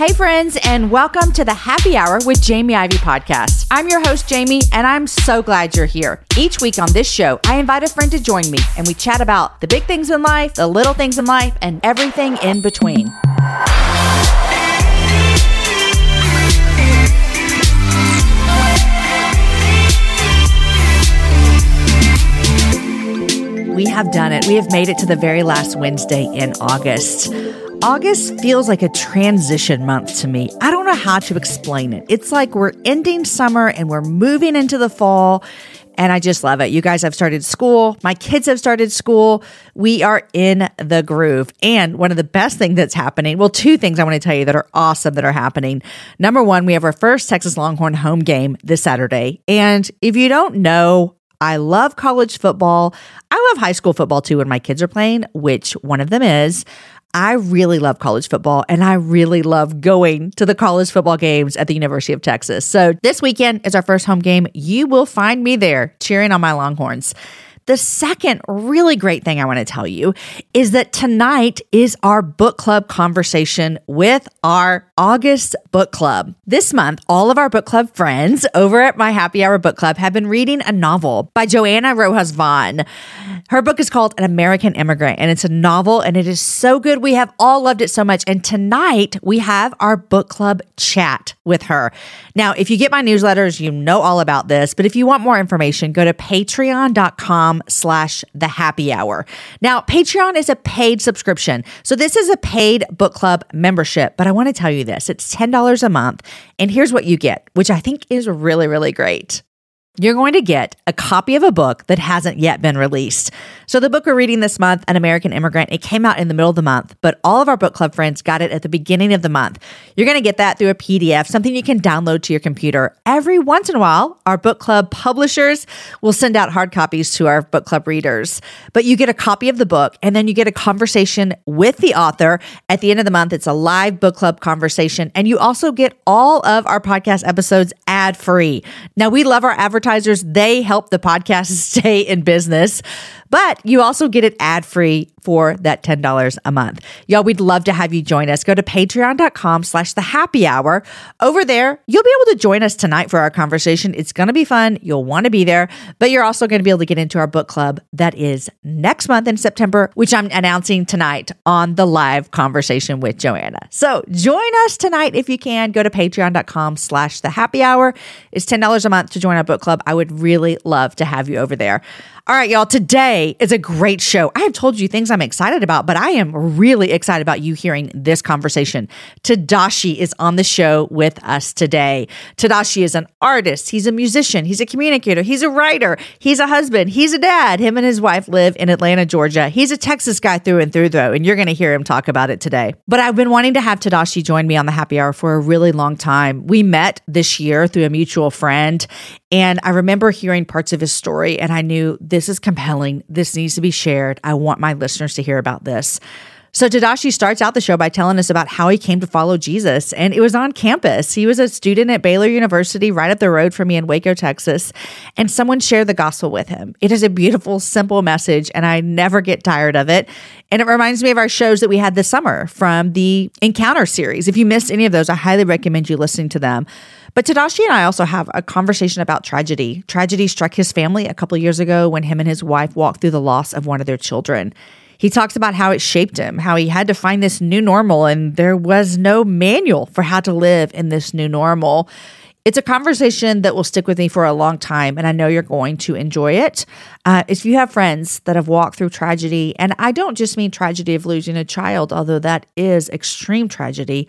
Hey, friends, and welcome to the Happy Hour with Jamie Ivey podcast. I'm your host, Jamie, and I'm so glad you're here. Each week on this show, I invite a friend to join me, and we chat about the big things in life, the little things in life, and everything in between. We have done it. We have made it to the very last Wednesday in August. August feels like a transition month to me. I don't know how to explain it. It's like we're ending summer and we're moving into the fall. And I just love it. You guys have started school. My kids have started school. We are in the groove. And one of the best things that's happening, well, two things I want to tell you that are awesome that are happening. Number one, we have our first Texas Longhorn home game this Saturday. And if you don't know, I love college football. I love high school football too when my kids are playing, which one of them is. I really love college football and I really love going to the college football games at the University of Texas. So this weekend is our first home game. You will find me there cheering on my Longhorns. The second really great thing I want to tell you is that tonight is our book club conversation with our August book club. This month, all of our book club friends over at my Happy Hour book club have been reading a novel by Joanna Rojas Vaughn. Her book is called An American Immigrant, and it's a novel, and it is so good. We have all loved it so much. And tonight, we have our book club chat with her. Now, if you get my newsletters, you know all about this, but if you want more information, go to patreon.com slash the happy hour. Now, Patreon is a paid subscription. So this is a paid book club membership, but I want to tell you this. It's $10 a month. And here's what you get, which I think is really, really great you're going to get a copy of a book that hasn't yet been released. So, the book we're reading this month, An American Immigrant, it came out in the middle of the month, but all of our book club friends got it at the beginning of the month. You're going to get that through a PDF, something you can download to your computer. Every once in a while, our book club publishers will send out hard copies to our book club readers. But you get a copy of the book, and then you get a conversation with the author. At the end of the month, it's a live book club conversation, and you also get all of our podcast episodes ad free. Now, we love our advertising advertisers, they help the podcast stay in business. But you also get it ad free for that $10 a month. Y'all, we'd love to have you join us. Go to patreon.com slash the happy hour. Over there, you'll be able to join us tonight for our conversation. It's going to be fun. You'll want to be there, but you're also going to be able to get into our book club that is next month in September, which I'm announcing tonight on the live conversation with Joanna. So join us tonight if you can. Go to patreon.com slash the happy hour. It's $10 a month to join our book club. I would really love to have you over there. All right, y'all, today is a great show. I have told you things I'm excited about, but I am really excited about you hearing this conversation. Tedashii is on the show with us today. Tedashii is an artist, he's a musician, he's a communicator, he's a writer, he's a husband, he's a dad. Him and his wife live in Atlanta, Georgia. He's a Texas guy through and through, though, and you're going to hear him talk about it today. But I've been wanting to have Tedashii join me on the happy hour for a really long time. We met this year through a mutual friend, and I remember hearing parts of his story, and I knew this is compelling. This needs to be shared. I want my listeners to hear about this. So Tedashii starts out the show by telling us about how he came to follow Jesus, and it was on campus. He was a student at Baylor University, right up the road from me in Waco, Texas, and someone shared the gospel with him. It is a beautiful, simple message, and I never get tired of it. And it reminds me of our shows that we had this summer from the Encounter series. If you missed any of those, I highly recommend you listening to them. But Tedashii and I also have a conversation about tragedy. Tragedy struck his family a couple years ago when him and his wife walked through the loss of one of their children. He talks about how it shaped him, how he had to find this new normal, and there was no manual for how to live in this new normal. It's a conversation that will stick with me for a long time, and I know you're going to enjoy it. Uh, if you have friends that have walked through tragedy, and I don't just mean tragedy of losing a child, although that is extreme tragedy,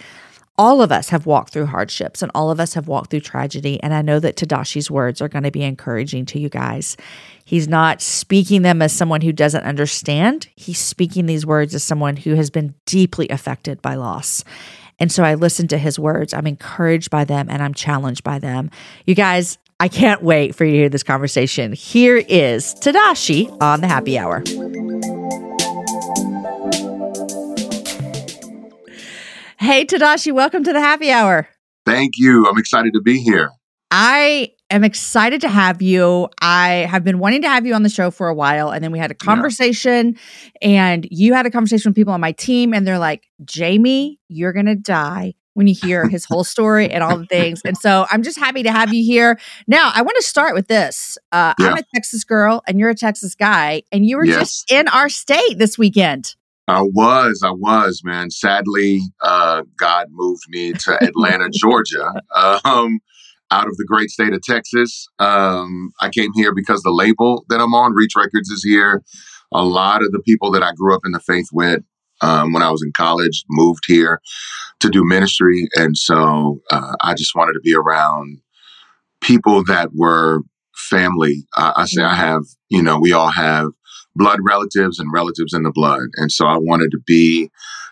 all of us have walked through hardships and all of us have walked through tragedy. And I know that Tedashii's words are going to be encouraging to you guys. He's not speaking them as someone who doesn't understand, he's speaking these words as someone who has been deeply affected by loss. And so I listen to his words. I'm encouraged by them and I'm challenged by them. You guys, I can't wait for you to hear this conversation. Here is Tedashii on the happy hour. Hey, Tedashii, welcome to the happy hour. Thank you. I'm excited to be here. I am excited to have you. I have been wanting to have you on the show for a while. And then we had a conversation, yeah. and you had a conversation with people on my team, and they're like, Jamie, you're going to die when you hear his whole story and all the things. And so I'm just happy to have you here. Now, I want to start with this. Uh, yeah. I'm a Texas girl and you're a Texas guy, and you were yes. just in our state this weekend. I was, I was, man. Sadly, uh, God moved me to Atlanta, Georgia, um, out of the great state of Texas. Um, I came here because the label that I'm on, Reach Records, is here. A lot of the people that I grew up in the faith with um, when I was in college moved here to do ministry. And so uh, I just wanted to be around people that were family. I, I say I mm-hmm. have, you know, we all have blood relatives and relatives in the blood. And so I wanted to be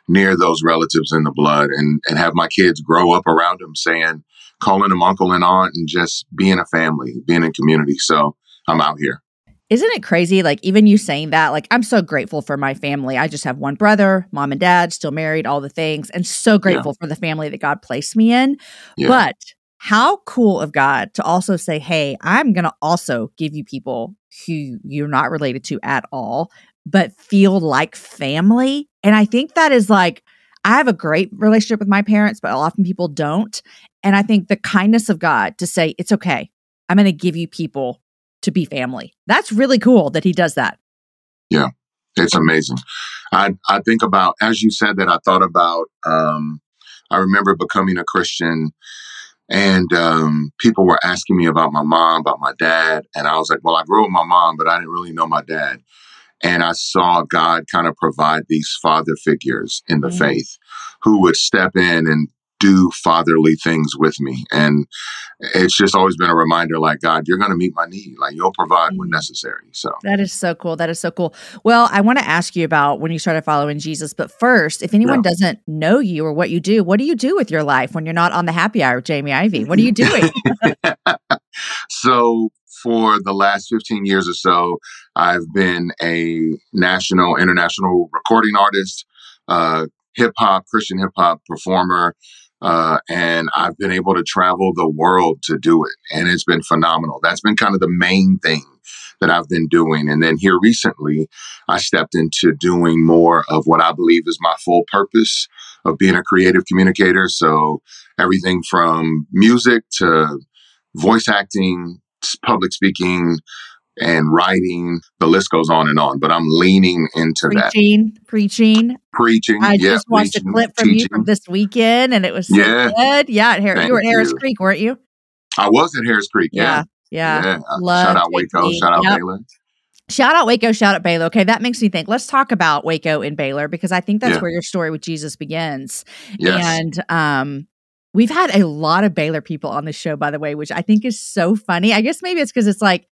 near those relatives in the blood and, and have my kids grow up around them saying, calling them uncle and aunt and just being a family, being in community. So I'm out here. Isn't it crazy? Like, even you saying that, like, I'm so grateful for my family. I just have one brother, mom and dad, still married, all the things, and so grateful yeah. for the family that God placed me in. Yeah. But how cool of God to also say, hey, I'm going to also give you people who you're not related to at all, but feel like family. And I think that is like, I have a great relationship with my parents, but often people don't. And I think the kindness of God to say, it's okay. I'm going to give you people to be family. That's really cool that he does that. Yeah, it's amazing. I I think about as you said that I thought about um, I remember becoming a Christian and um, people were asking me about my mom, about my dad, and I was like, well, I grew up with my mom, but I didn't really know my dad. And I saw God kind of provide these father figures in the mm-hmm. faith who would step in and do fatherly things with me. And it's just always been a reminder like, God, you're going to meet my need. Like, you'll provide when mm. necessary. So that is so cool. That is so cool. Well, I want to ask you about when you started following Jesus. But first, if anyone yeah. doesn't know you or what you do, what do you do with your life when you're not on the happy hour with Jamie Ivey? What are you doing? so, for the last 15 years or so, I've been a national, international recording artist, uh, hip hop, Christian hip hop performer, uh, and I've been able to travel the world to do it. And it's been phenomenal. That's been kind of the main thing that I've been doing. And then here recently, I stepped into doing more of what I believe is my full purpose of being a creative communicator. So everything from music to voice acting, public speaking, and writing. The list goes on and on, but I'm leaning into preaching, that. Preaching, preaching. I yeah, just watched preaching, a clip from teaching. you from this weekend, and it was so yeah. good. Yeah, at you were at Harris you. Creek, weren't you? I was at Harris Creek. Yeah, yeah. yeah. yeah. Shout out Waco. Shout out yep. Baylor. Shout out Waco, shout out Baylor. Okay, that makes me think. Let's talk about Waco and Baylor because I think that's yeah. where your story with Jesus begins. Yes. And um we've had a lot of Baylor people on the show by the way, which I think is so funny. I guess maybe it's cuz it's like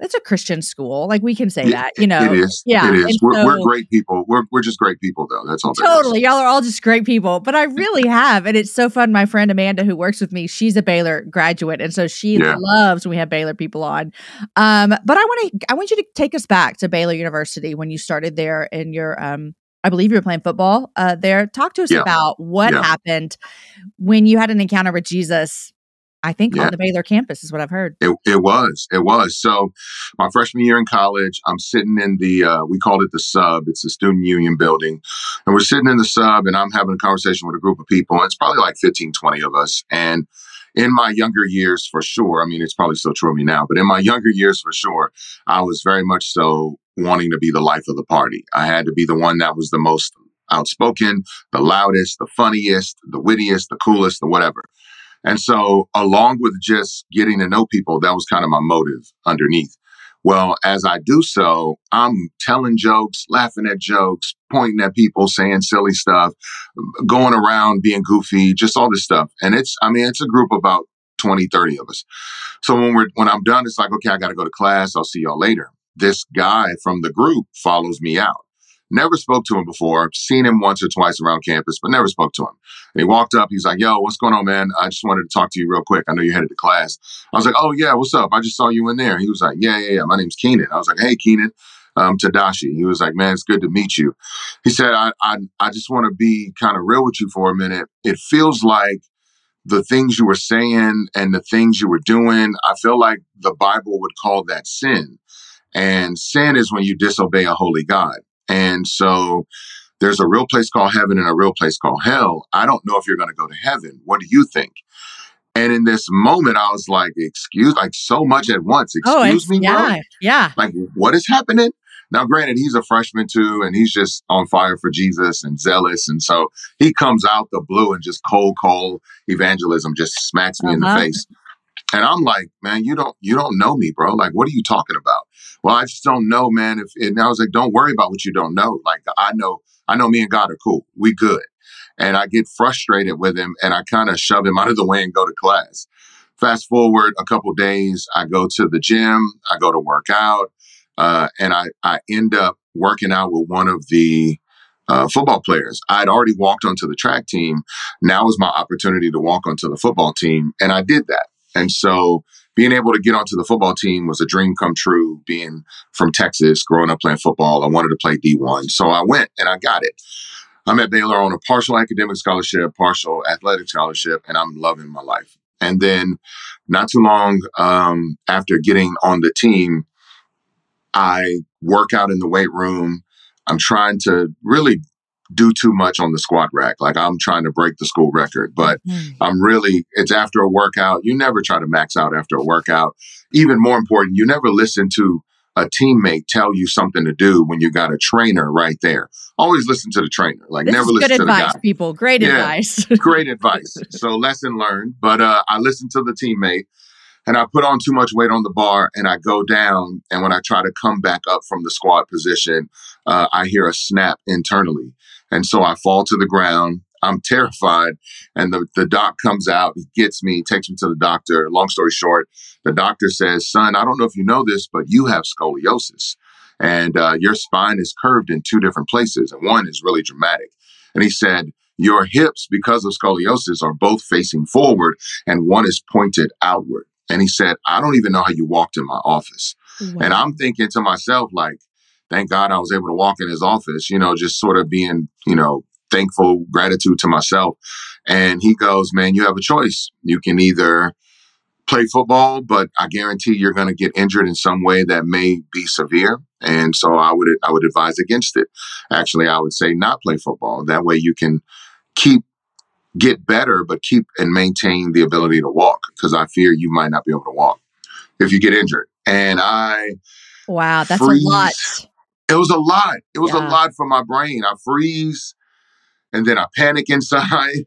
it's a Christian school. Like we can say that, you know. It is. Yeah. It is. We're, so, we're, great people. We're, we're just great people, though. That's all. Totally. Y'all are all just great people. But I really have. And it's so fun. My friend Amanda, who works with me, she's a Baylor graduate. And so she yeah. loves when we have Baylor people on. Um, but I want to, I want you to take us back to Baylor University when you started there in your, um, I believe you were playing football uh, there. Talk to us yeah. about what yeah. happened when you had an encounter with Jesus I think yeah. on the Baylor campus is what I've heard. It, it was. It was. So my freshman year in college, I'm sitting in the, uh, we called it the sub. It's the student union building. And we're sitting in the sub and I'm having a conversation with a group of people. And it's probably like 15, 20 of us. And in my younger years, for sure, I mean, it's probably still true of me now, but in my younger years, for sure, I was very much so wanting to be the life of the party. I had to be the one that was the most outspoken, the loudest, the funniest, the wittiest, the coolest, the whatever. And so, along with just getting to know people, that was kind of my motive underneath. Well, as I do so, I'm telling jokes, laughing at jokes, pointing at people, saying silly stuff, going around being goofy, just all this stuff. And it's, I mean, it's a group of about 20, 30 of us. So when we're, when I'm done, it's like, okay, I got to go to class. I'll see y'all later. This guy from the group follows me out. Never spoke to him before, seen him once or twice around campus, but never spoke to him. And he walked up, he's like, Yo, what's going on, man? I just wanted to talk to you real quick. I know you're headed to class. I was like, Oh, yeah, what's up? I just saw you in there. He was like, Yeah, yeah, yeah. My name's Keenan. I was like, Hey, Keenan. Um, Tedashii. He was like, man, it's good to meet you. He said, I, I, I just want to be kind of real with you for a minute. It feels like the things you were saying and the things you were doing, I feel like the Bible would call that sin. And sin is when you disobey a holy God. And so there's a real place called heaven and a real place called hell. I don't know if you're going to go to heaven. What do you think? And in this moment, I was like, excuse, like so much at once. Oh, Excuse it's, me, bro? yeah, yeah. Like, what is happening? Now, granted, he's a freshman too, and he's just on fire for Jesus and zealous. And so he comes out the blue and just cold call evangelism just smacks me in the Uh-huh. face. And I'm like, man, you don't you don't know me, bro. Like, what are you talking about? Well, I just don't know, man. If and I was like, don't worry about what you don't know. Like, I know, I know me and God are cool. We good. And I get frustrated with him and I kind of shove him out of the way and go to class. Fast forward a couple days, I go to the gym, I go to work out, uh, and I, I end up working out with one of the uh, football players. I'd already walked onto the track team. Now was my opportunity to walk onto the football team, and I did that. And so being able to get onto the football team was a dream come true. Being from Texas, growing up playing football, I wanted to play D1. So I went and I got it. I'm at Baylor on a partial academic scholarship, partial athletic scholarship, and I'm loving my life. And then not too long um, after getting on the team, I work out in the weight room. I'm trying to really do too much on the squat rack. Like I'm trying to break the school record, but Mm. I'm really, it's after a workout. You never try to max out after a workout. Even more important, you never listen to a teammate tell you something to do when you got a trainer right there. Always listen to the trainer. Like This never is listen good to the guy. people. Great Yeah. advice. Great advice. So lesson learned. But uh, I listened to the teammate and I put on too much weight on the bar and I go down. And when I try to come back up from the squat position, uh, I hear a snap internally. And so I fall to the ground. I'm terrified. And the, the doc comes out, he gets me, takes me to the doctor. Long story short, the doctor says, Son, I don't know if you know this, but you have scoliosis. And uh, your spine is curved in two different places, and one is really dramatic. And he said, Your hips, because of scoliosis, are both facing forward, and one is pointed outward. And he said, I don't even know how you walked in my office. And I'm thinking to myself, like, thank God I was able to walk in his office, you know, just sort of being, you know, thankful, gratitude to myself. And he goes, man, you have a choice. You can either play football, but I guarantee you're going to get injured in some way that may be severe. And so I would, I would advise against it. Actually, I would say not play football. That way you can keep, get better, but keep and maintain the ability to walk because I fear you might not be able to walk if you get injured. And I, wow, that's freeze. a lot. It was a lot. It was a lot for my brain. I freeze and then I panic inside.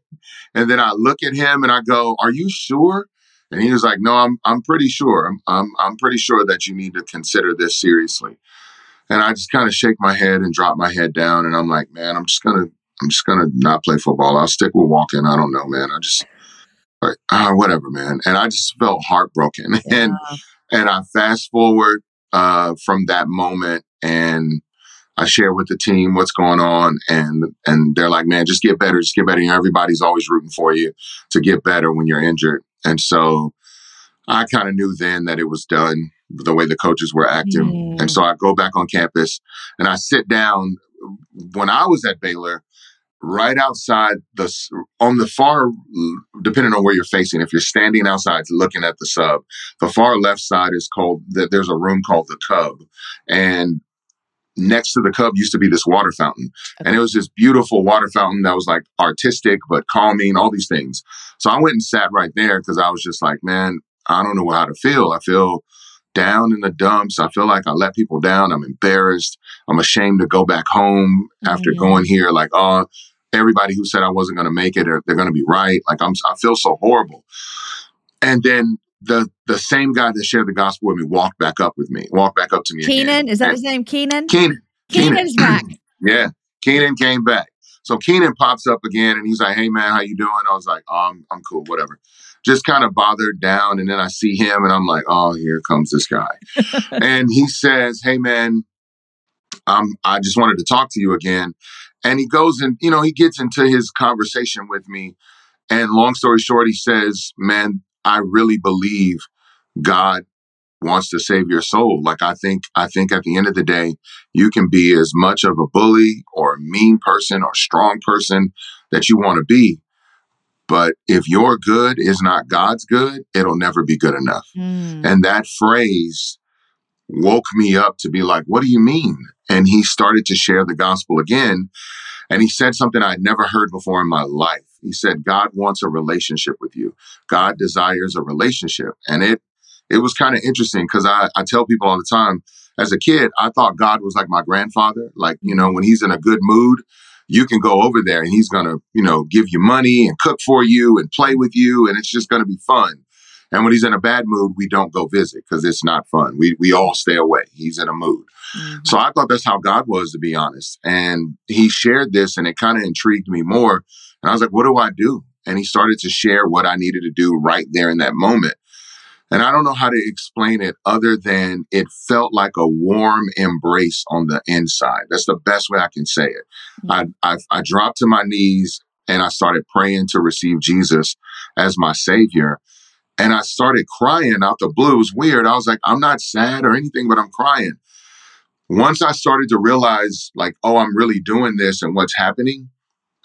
And then I look at him and I go, Are you sure? And he was like, No, I'm I'm pretty sure. I'm I'm I'm pretty sure that you need to consider this seriously. And I just kind of shake my head and drop my head down and I'm like, man, I'm just gonna I'm just gonna not play football. I'll stick with walking. I don't know, man. I just like ah, whatever, man. And I just felt heartbroken. And and I fast forward uh, from that moment and I share with the team what's going on and and they're like, man, just get better, just get better. You know, everybody's always rooting for you to get better when you're injured. And so I kind of knew then that it was done the way the coaches were acting. Mm. And so I go back on campus and I sit down when I was at Baylor, right outside the on the far depending on where you're facing if you're standing outside looking at the sub the far left side is called th- there's a room called the cub and next to the cub used to be this water fountain. And it was this beautiful water fountain that was like artistic but calming all these things. So i went and sat right there because i was just like man i don't know how to feel. I feel down in the dumps. I feel like i let people down. I'm embarrassed. I'm ashamed to go back home after Mhm. going here. Like oh everybody who said i wasn't going to make it are, they're going to be right. Like i'm i feel so horrible. And then the the same guy that shared the gospel with me walked back up with me walked back up to me Keenan, is that his name? Keenan? Keenan. Keenan's back. Yeah. Keenan came back. So Keenan pops up again and he's like, Hey man, how you doing? I was like, um, I'm cool, whatever. Just kind of bothered down. And then I see him and I'm like, oh, here comes this guy. and he says, Hey man, um, I just wanted to talk to you again. And he goes and, you know, he gets into his conversation with me. And long story short, he says, Man, I really believe God wants to save your soul. Like I think, I think at the end of the day, you can be as much of a bully or a mean person or strong person that you want to be. But if your good is not God's good, it'll never be good enough. Mm. And that phrase woke me up to be like, what do you mean? And he started to share the gospel again. And he said something I'd never heard before in my life. He said, God wants a relationship with you. God desires a relationship. And it, it was kind of interesting because I, I tell people all the time, as a kid, I thought God was like my grandfather. Like, you know, when he's in a good mood, you can go over there and he's going to, you know, give you money and cook for you and play with you. And it's just going to be fun. And when he's in a bad mood, we don't go visit because it's not fun. We, we all stay away. He's in a mood. Mm-hmm. So I thought that's how God was, to be honest. And he shared this and it kind of intrigued me more. And I was like, what do I do? And he started to share what I needed to do right there in that moment. And I don't know how to explain it other than it felt like a warm embrace on the inside. That's the best way I can say it. Mm-hmm. I, I, I dropped to my knees and I started praying to receive Jesus as my savior. And I started crying out the blue. It was weird. I was like, I'm not sad or anything, but I'm crying. Once I started to realize, like, oh, I'm really doing this and what's happening,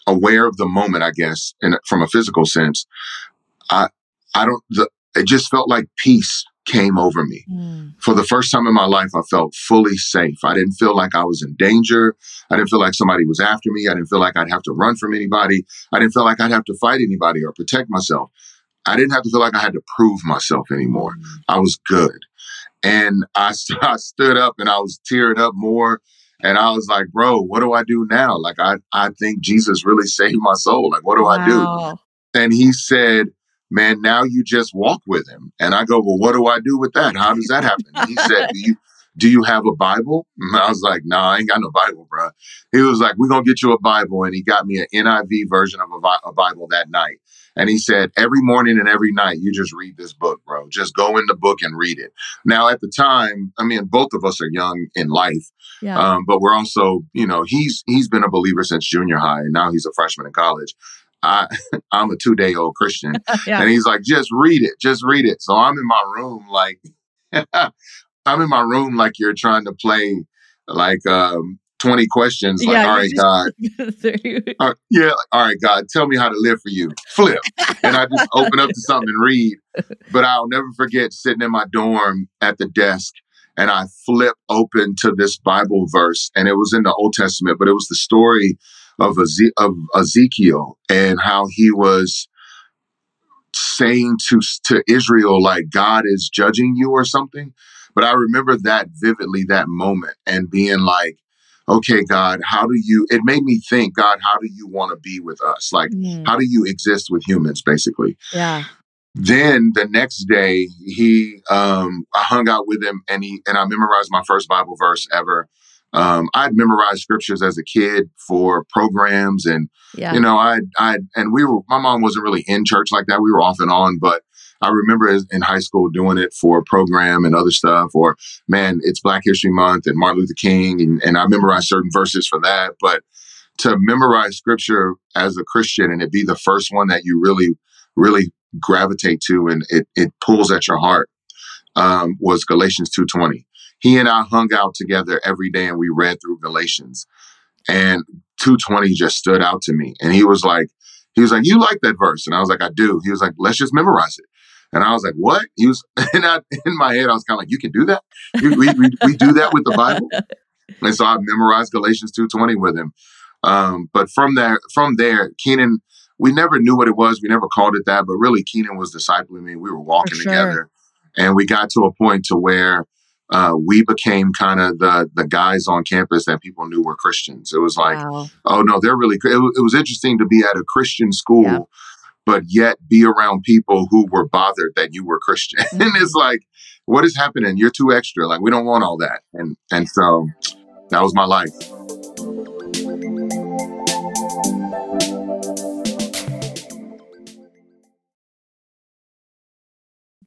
aware of the moment, I guess, and from a physical sense, I, I don't, the, it just felt like peace came over me. Mm. For the first time in my life, I felt fully safe. I didn't feel like I was in danger. I didn't feel like somebody was after me. I didn't feel like I'd have to run from anybody. I didn't feel like I'd have to fight anybody or protect myself. I didn't have to feel like I had to prove myself anymore. Mm. I was good. And I, I stood up and I was tearing up more. And I was like, bro, what do I do now? Like, I, I think Jesus really saved my soul. Like, what do wow. I do? And he said, man, now you just walk with him. And I go, well, what do I do with that? How does that happen? he said, do you, do you have a Bible? And I was like, nah, I ain't got no Bible, bro. He was like, we're going to get you a Bible. And he got me an NIV version of a, a, Bible that night. And he said, every morning and every night, you just read this book, bro. Just go in the book and read it. Now, at the time, I mean, both of us are young in life, yeah. um, but we're also, you know, he's he's been a believer since junior high, and now he's a freshman in college. I I'm a two day old Christian. yeah. And he's like, just read it, just read it. So I'm in my room like I'm in my room like you're trying to play like um 20 questions like, yeah, all right, God. uh, yeah, all right, God, tell me how to live for you. Flip. and I just open up to something and read. But I'll never forget sitting in my dorm at the desk and I flip open to this Bible verse and it was in the Old Testament, but it was the story of, Eze- of Ezekiel and how he was saying to to Israel like God is judging you or something. But I remember that vividly that moment and being like, okay, God, how do you? It made me think, God, how do you want to be with us? Like, mm. how do you exist with humans, basically? Yeah. Then the next day, he, um, I hung out with him, and he and I memorized my first Bible verse ever. Um, I'd memorized scriptures as a kid for programs, and yeah. you know, I, I, and we were. My mom wasn't really in church like that. We were off and on, but I remember in high school doing it for a program and other stuff. Or man, it's Black History Month and Martin Luther King, and, and I memorized certain verses for that. But to memorize scripture as a Christian and it be the first one that you really, really gravitate to and it, it pulls at your heart um, was Galatians two twenty he and I hung out together every day and we read through Galatians. And 220 just stood out to me. And he was like, he was like, you like that verse? And I was like, I do. He was like, let's just memorize it. And I was like, what? He was, and I, in my head, I was kind of like, you can do that? We, we, we, we do that with the Bible? And so I memorized Galatians 2.20 with him. Um, but from there, from there, Keenan, we never knew what it was. We never called it that, but really Keenan was discipling me. We were walking sure. together and we got to a point to where uh, we became kind of the the guys on campus that people knew were Christians. It was like, wow. oh no, they're really. It, it, was interesting to be at a Christian school. But yet be around people who were bothered that you were Christian. And it's like, what is happening? You're too extra. Like we don't want all that. And and so that was my life.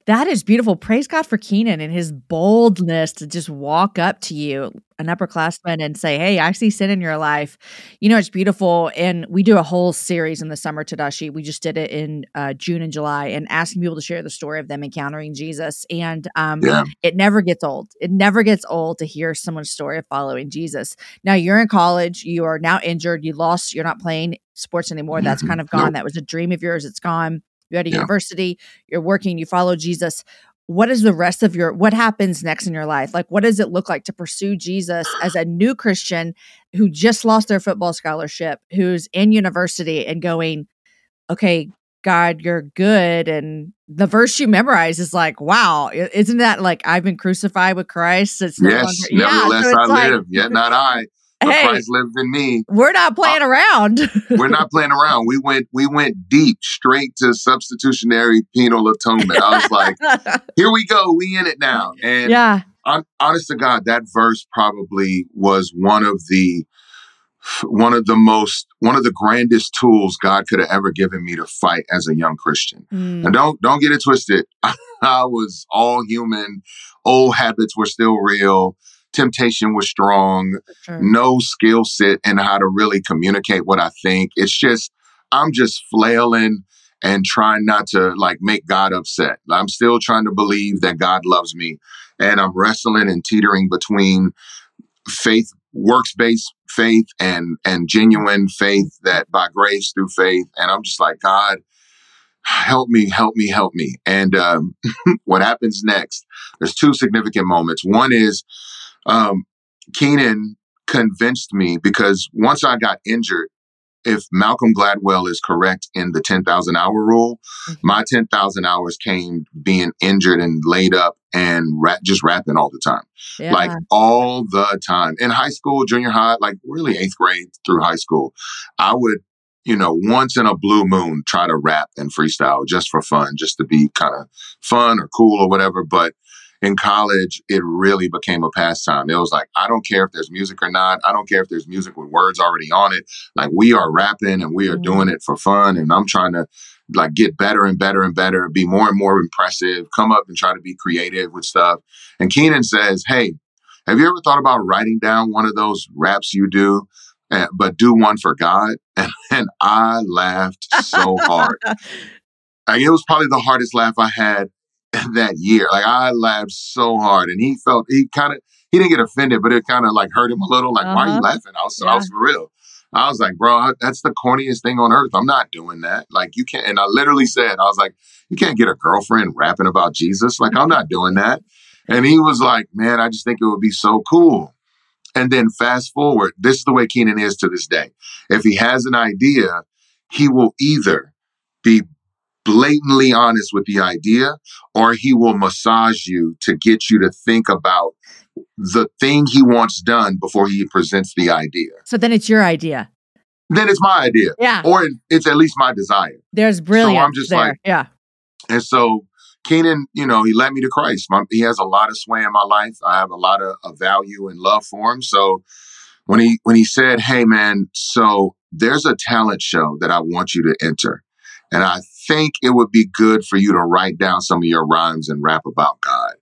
That is beautiful. Praise God for Keenan and his boldness to just walk up to you, an upperclassman, and say, Hey, I see sin in your life. You know, it's beautiful. And we do a whole series in the summer, Tedashii. We just did it in uh, June and July and asking people to share the story of them encountering Jesus. And um, yeah. it never gets old. It never gets old to hear someone's story of following Jesus. Now, you're in college, you are now injured, you lost, you're not playing sports anymore. That's mm-hmm. kind of gone. Nope. That was a dream of yours, it's gone you're at a yeah. university, you're working, you follow Jesus. what is the rest of your what happens next in your life like what does it look like to pursue jesus as a new christian who just lost their football scholarship who's in university and going okay god you're good and the verse you memorize is like wow isn't that like i've been crucified with christ it's no yes longer, nevertheless yeah, so i like, live yet not i hey, Christ lives in me. We're not playing uh, around. we're not playing around. We went we went deep, straight to substitutionary penal atonement. I was like, here we go. We in it now. And yeah. On, honest to God, that verse probably was one of the one of the most one of the grandest tools God could have ever given me to fight as a young Christian. Mm. And don't don't get it twisted. I was all human. Old habits were still real temptation was strong, sure. no skill set in how to really communicate what I think. It's just, I'm just flailing and trying not to like make God upset. I'm still trying to believe that God loves me. And I'm wrestling and teetering between faith, works based faith and, and genuine faith that by grace through faith. And I'm just like, God, help me, help me, help me. And um, what happens next? There's two significant moments. One is um, Keenan convinced me because once I got injured, if Malcolm Gladwell is correct in the 10,000 hour rule, mm-hmm. my 10,000 hours came being injured and laid up and rap, just rapping all the time. Yeah. Like all the time. In high school, junior high, like really eighth grade through high school, I would, you know, once in a blue moon try to rap and freestyle just for fun, just to be kind of fun or cool or whatever. But in college, it really became a pastime. It was like, I don't care if there's music or not. I don't care if there's music with words already on it. Like we are rapping and we are mm-hmm. doing it for fun. And I'm trying to like get better and better and better, be more and more impressive, come up and try to be creative with stuff. And Keenan says, Hey, have you ever thought about writing down one of those raps you do, uh, but do one for God? And, and I laughed so hard. like, it was probably the hardest laugh I had that year. Like I laughed so hard, and he felt he kind of he didn't get offended, but it kind of like hurt him a little. Like, uh-huh. why are you laughing? I was yeah. I was for real. I was like, bro, that's the corniest thing on earth. I'm not doing that. Like, you can't. And I literally said, I was like, you can't get a girlfriend rapping about Jesus. Like, I'm not doing that. And he was like, man, I just think it would be so cool. And then fast forward, this is the way Keenan is to this day. If he has an idea, he will either be blatantly honest with the idea, or he will massage you to get you to think about the thing he wants done before he presents the idea. So then it's your idea. Then it's my idea. Yeah. Or it's at least my desire. There's brilliant. So I'm just there. like, yeah. And so Keenan, you know, he led me to Christ. My, he has a lot of sway in my life. I have a lot of, of value and love for him. So when he when he said, "Hey, man, so there's a talent show that I want you to enter," and I think it would be good for you to write down some of your rhymes and rap about God.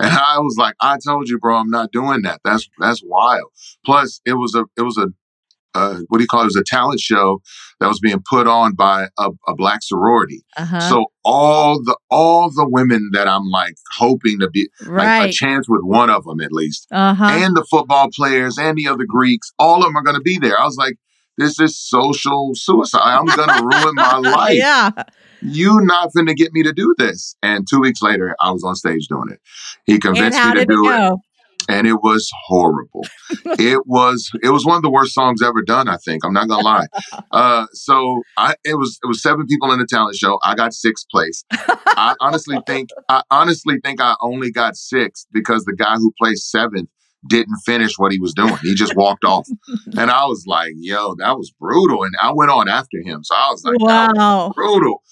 And I was like, I told you, bro, I'm not doing that. That's that's wild. Plus, it was a it was a uh, what do you call it? It was a talent show that was being put on by a, a black sorority. Uh-huh. So all the all the women that I'm like hoping to be right. like a chance with one of them at least, uh-huh. and the football players and the other Greeks, all of them are going to be there. I was like, this is social suicide. I'm to ruin my life. yeah you not finna get me to do this. And two weeks later, I was on stage doing it. He convinced me to do it, it and it was horrible. it was it was one of the worst songs ever done. I think I'm not gonna lie. Uh, so I it was it was seven people in the talent show. I got sixth place. I honestly think I honestly think I only got sixth because the guy who placed seventh didn't finish what he was doing. He just walked off. And I was like, yo, that was brutal. And I went on after him. So I was like, wow. brutal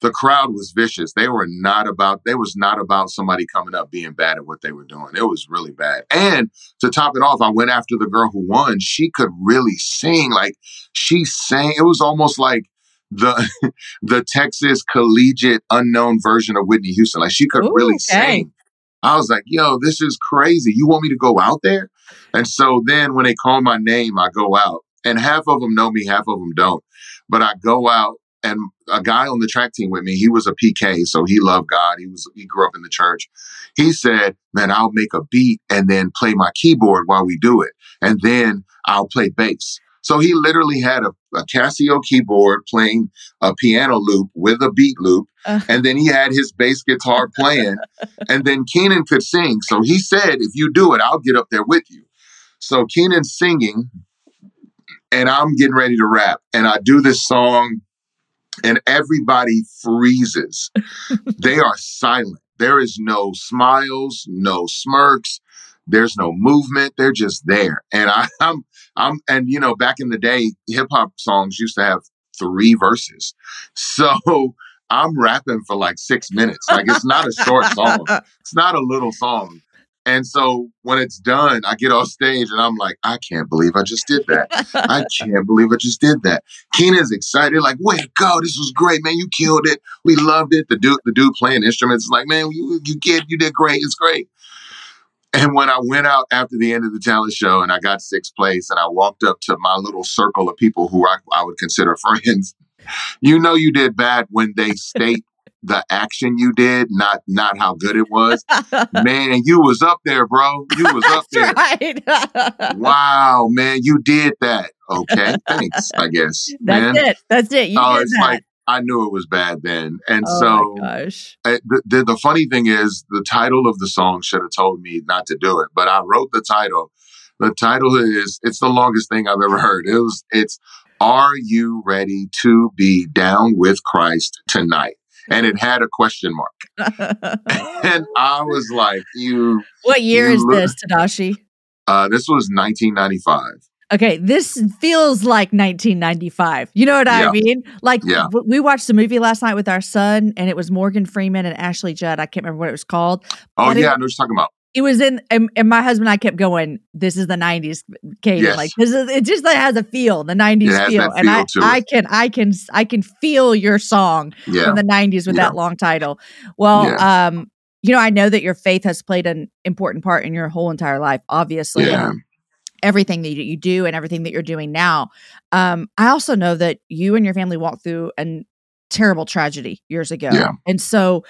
the crowd was vicious. They were not about, they was not about somebody coming up being bad at what they were doing. It was really bad. And to top it off, I went after the girl who won. She could really sing. Like she sang, it was almost like the the Texas collegiate unknown version of Whitney Houston. Like she could Ooh, really okay. sing. I was like, yo, this is crazy. You want me to go out there? And so then when they call my name, I go out. And half of them know me, half of them don't. But I go out and a guy on the track team with me, he was a PK, so he loved God. He was he grew up in the church. He said, "Man, I'll make a beat and then play my keyboard while we do it, and then I'll play bass." So he literally had a, a Casio keyboard playing a piano loop with a beat loop. Uh. And then he had his bass guitar playing. and then Keenan could sing. So he said, if you do it, I'll get up there with you. So Keenan's singing and I'm getting ready to rap. And I do this song and everybody freezes. they are silent. There is no smiles, no smirks. There's no movement. They're just there. And I, I'm, I'm, and you know, back in the day, hip hop songs used to have three verses. So I'm rapping for like six minutes. Like it's not a short song. It's not a little song. And so when it's done, I get off stage and I'm like, I can't believe I just did that. I can't believe I just did that. Keenan's excited, like, way to go. This was great, man. You killed it. We loved it. The dude, the dude playing instruments is like, man, you, you kid, you did great. It's great. And when I went out after the end of the talent show and I got sixth place and I walked up to my little circle of people who I, I would consider friends, you know you did bad when they state the action you did, not not how good it was. man, you was up there, bro. You was up there. Right. wow, man, you did that. Okay, thanks. I guess. That's man. it. That's it. You oh, it's that. like I knew it was bad then, and oh so gosh. I, the, the the funny thing is, the title of the song should have told me not to do it, but I wrote the title. The title is it's the longest thing I've ever heard. It was it's Are you ready to be down with Christ tonight? and it had a question mark. and I was like, "You." What year you is look- this, Tedashii? Uh, this was 1995. Okay, this feels like 1995. You know what yeah. I mean? Like yeah. w- we watched the movie last night with our son, and it was Morgan Freeman and Ashley Judd. I can't remember what it was called. Oh yeah, it, I know what you're talking about it was in and, and, my husband and I kept going, this is the 90s Kate. Yes. Like this is it just like has a feel, the 90s feel. And I, I can I can I can feel your song yeah. from the 90s with yeah. that long title. Well, um, you know, I know that your faith has played an important part in your whole entire life, obviously. Yeah. Everything that you do and everything that you're doing now. Um, I also know that you and your family walked through a terrible tragedy years ago. Yeah. And so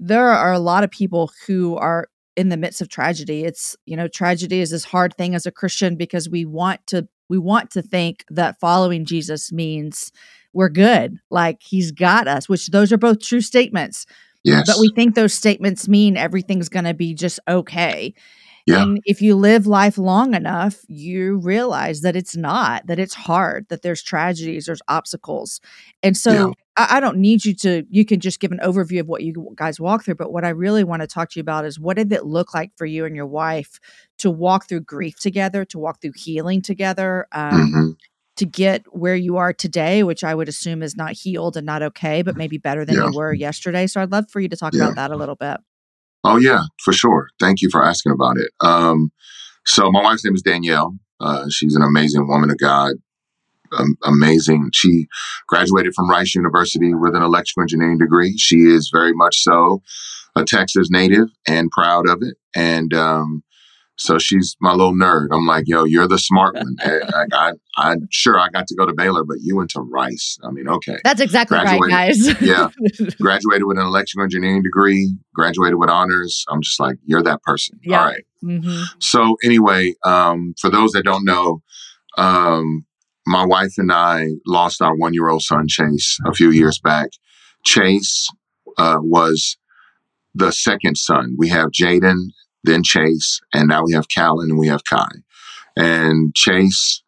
there are a lot of people who are in the midst of tragedy it's you know tragedy is this hard thing as a christian because we want to we want to think that following jesus means we're good like he's got us which those are both true statements yes but we think those statements mean everything's going to be just okay yeah. And if you live life long enough, you realize that it's not, that it's hard, that there's tragedies, there's obstacles. And so yeah. I, I, don't need you to, you can just give an overview of what you guys walk through. But what I really want to talk to you about is what did it look like for you and your wife to walk through grief together, to walk through healing together? Um, mm-hmm. To get where you are today, which I would assume is not healed and not okay, but maybe better than yeah. you were yesterday. So I'd love for you to talk about that a little bit. Oh yeah, for sure. Thank you for asking about it. Um, so my wife's name is Danielle. Uh, she's an amazing woman of God. Um, amazing. She graduated from Rice University with an electrical engineering degree. She is very much so a Texas native and proud of it. And um, so she's my little nerd. I'm like, yo, you're the smart one. I, I, I, sure I got to go to Baylor, but you went to Rice. I mean, okay, that's exactly right, guys. yeah, graduated with an electrical engineering degree, graduated with honors. I'm just like, you're that person. Yeah. All right. mm-hmm. So anyway, um, for those that don't know, um, my wife and I lost our one year old son Chase a few years back. Chase uh, was the second son. We have Jaden then Chase, and now we have Callan and we have Kai. And Chase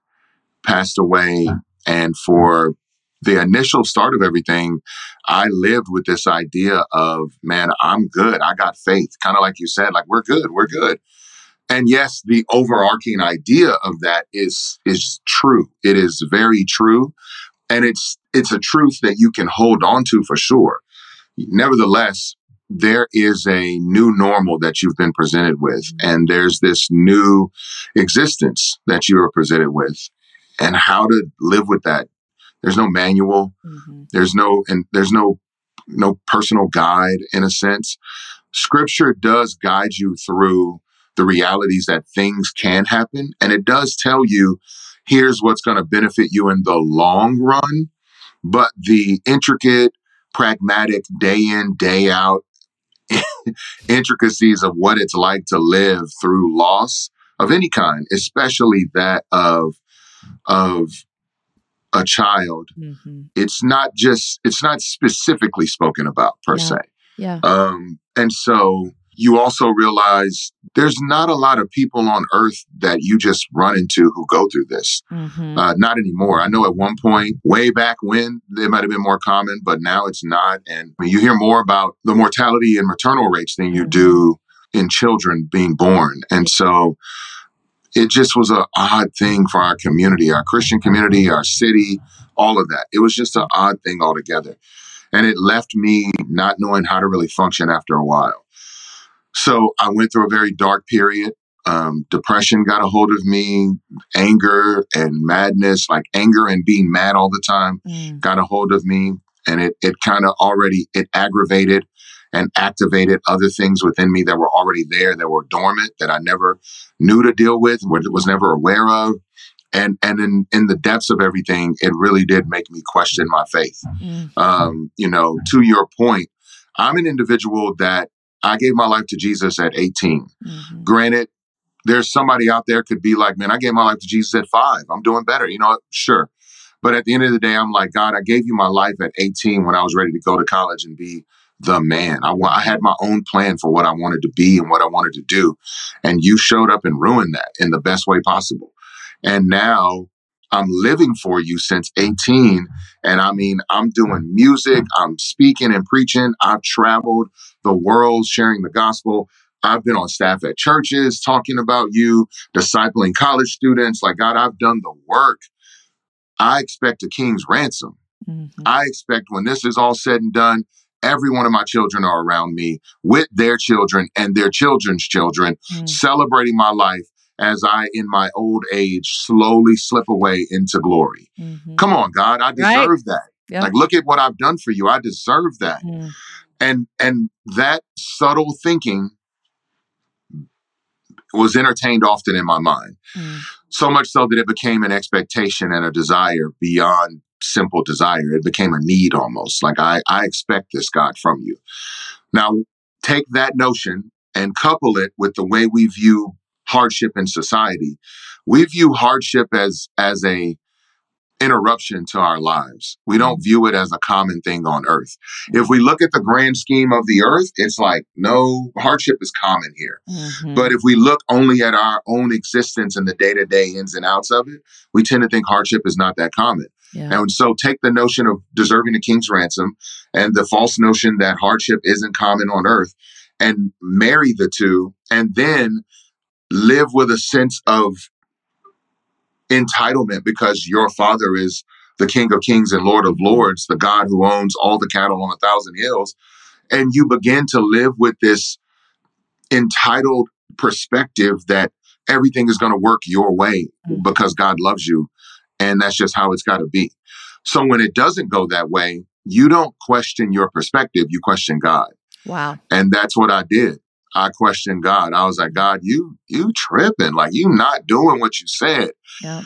passed away. And for the initial start of everything, I lived with this idea of, man, I'm good. I got faith. Kind of like you said, like, we're good. We're good. And yes, the overarching idea of that is, is true. It is very true. And it's, it's a truth that you can hold on to for sure. Nevertheless, there is a new normal that you've been presented with, mm-hmm. and there's this new existence that you are presented with, and how to live with that. There's no manual. Mm-hmm. There's no and there's no no personal guide in a sense. Scripture does guide you through the realities that things can happen, and it does tell you here's what's going to benefit you in the long run. But the intricate, pragmatic, day in, day out intricacies of what it's like to live through loss of any kind, especially that of of a child, Mm-hmm. it's not just it's not specifically spoken about per Yeah. se. Yeah. Um, and so you also realize there's not a lot of people on earth that you just run into who go through this. Mm-hmm. Uh, not anymore. I know at one point, way back when, it might have been more common, but now it's not. And you hear more about the mortality and maternal rates than you Mhm. do in children being born. And so it just was an odd thing for our community, our Christian community, our city, all of that. It was just an odd thing altogether. And it left me not knowing how to really function after a while. So I went through a very dark period. Um, depression got a hold of me, anger and madness, like anger and being mad all the time Mm. got a hold of me and it, it kind of already it aggravated and activated other things within me that were already there that were dormant that i never knew to deal with wa- was never aware of and and in in the depths of everything it really did make me question my faith Mm. um you know to your point i'm an individual that i gave my life to jesus at 18 Mhm. granted there's somebody out there could be like man i gave my life to jesus at five. I'm doing better. You know sure. But at the end of the day i'm like god i gave you my life at 18 when i was ready to go to college and be the man. I, I had my own plan for what i wanted to be and what i wanted to do and you showed up and ruined that in the best way possible. And now i'm living for you since 18 and i mean i'm doing music i'm speaking and preaching i've traveled the world sharing the gospel I've been on staff at churches talking about you, discipling college students. Like, God, I've done the work. I expect a king's ransom. Mhm. I expect when this is all said and done, every one of my children are around me with their children and their children's children, Mm. celebrating my life as I, in my old age, slowly slip away into glory. Mhm. Come on, God, I Right. deserve that. Yeah. Like, look at what I've done for you. I deserve that. Mm. And and that subtle thinking was entertained often in my mind. Mm. So much so that it became an expectation and a desire beyond simple desire. It became a need almost. Like I, I expect this God from you. Now take that notion and couple it with the way we view hardship in society. We view hardship as as a interruption to our lives. We don't view it as a common thing on earth. If we look at the grand scheme of the earth, it's like no hardship is common here. Mhm. But if we look only at our own existence and the day to day ins and outs of it, we tend to think hardship is not that common. yeah. And so take the notion of deserving a king's ransom and the false notion that hardship isn't common on earth and marry the two and then live with a sense of entitlement because your father is the king of kings and lord of lords, the God who owns all the cattle on a thousand hills. And you begin to live with this entitled perspective that everything is going to work your way Mhm. because God loves you. And that's just how it's got to be. So when it doesn't go that way, you don't question your perspective, you question God. Wow. And that's what I did. I questioned God. I was like, God, you you tripping. Like you not doing what you said. Yeah.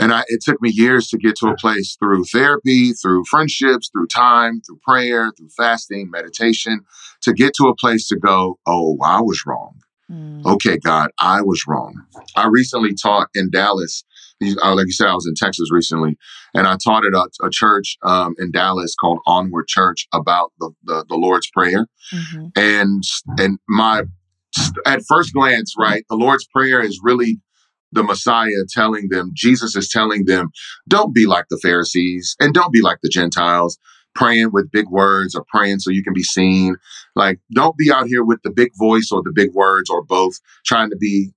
And I, it took me years to get to a place through therapy, through friendships, through time, through prayer, through fasting, meditation, to get to a place to go, oh, I was wrong. Mm. Okay, God, I was wrong. I recently taught in Dallas. Uh, Like you said, I was in Texas recently, and I taught at a, a church um, in Dallas called Onward Church about the, the, the Lord's Prayer Mhm. and and my at first glance right the lord's prayer is really the messiah telling them jesus is telling them don't be like the pharisees and don't be like the gentiles praying with big words or praying so you can be seen like don't be out here with the big voice or the big words or both trying to be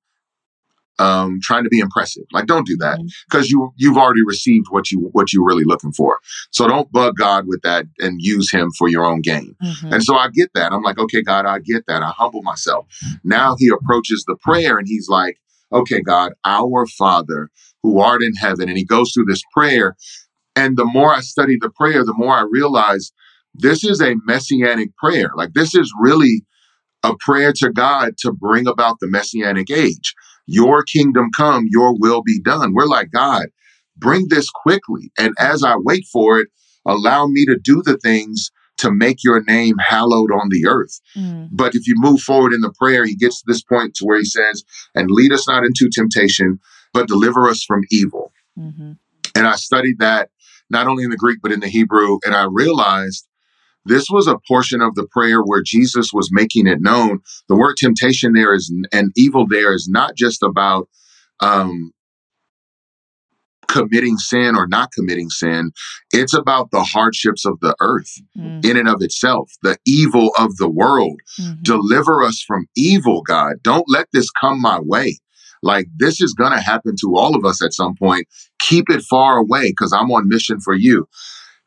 um trying to be impressive like don't do that because you you've already received what you what you're really looking for so don't bug god with that and use him for your own gain Mhm. and so I get that. I'm like, okay, God, I get that. I humble myself. Now he approaches the prayer and he's like, okay, God, our Father who art in heaven. And he goes through this prayer. And the more I study the prayer, the more I realize this is a messianic prayer. Like, this is really a prayer to God to bring about the messianic age. Your kingdom come, your will be done. We're like, God, bring this quickly. And as I wait for it, allow me to do the things to make your name hallowed on the earth. Mm. But if you move forward in the prayer, he gets to this point to where he says, and lead us not into temptation, but deliver us from evil. Mm-hmm. And I studied that not only in the Greek, but in the Hebrew. And I realized this was a portion of the prayer where Jesus was making it known. The word temptation there is, and evil there is not just about um, committing sin or not committing sin. It's about the hardships of the earth mm-hmm. in and of itself, the evil of the world. Mm-hmm. Deliver us from evil, God. Don't let this come my way. Like this is going to happen to all of us at some point. Keep it far away because I'm on mission for you.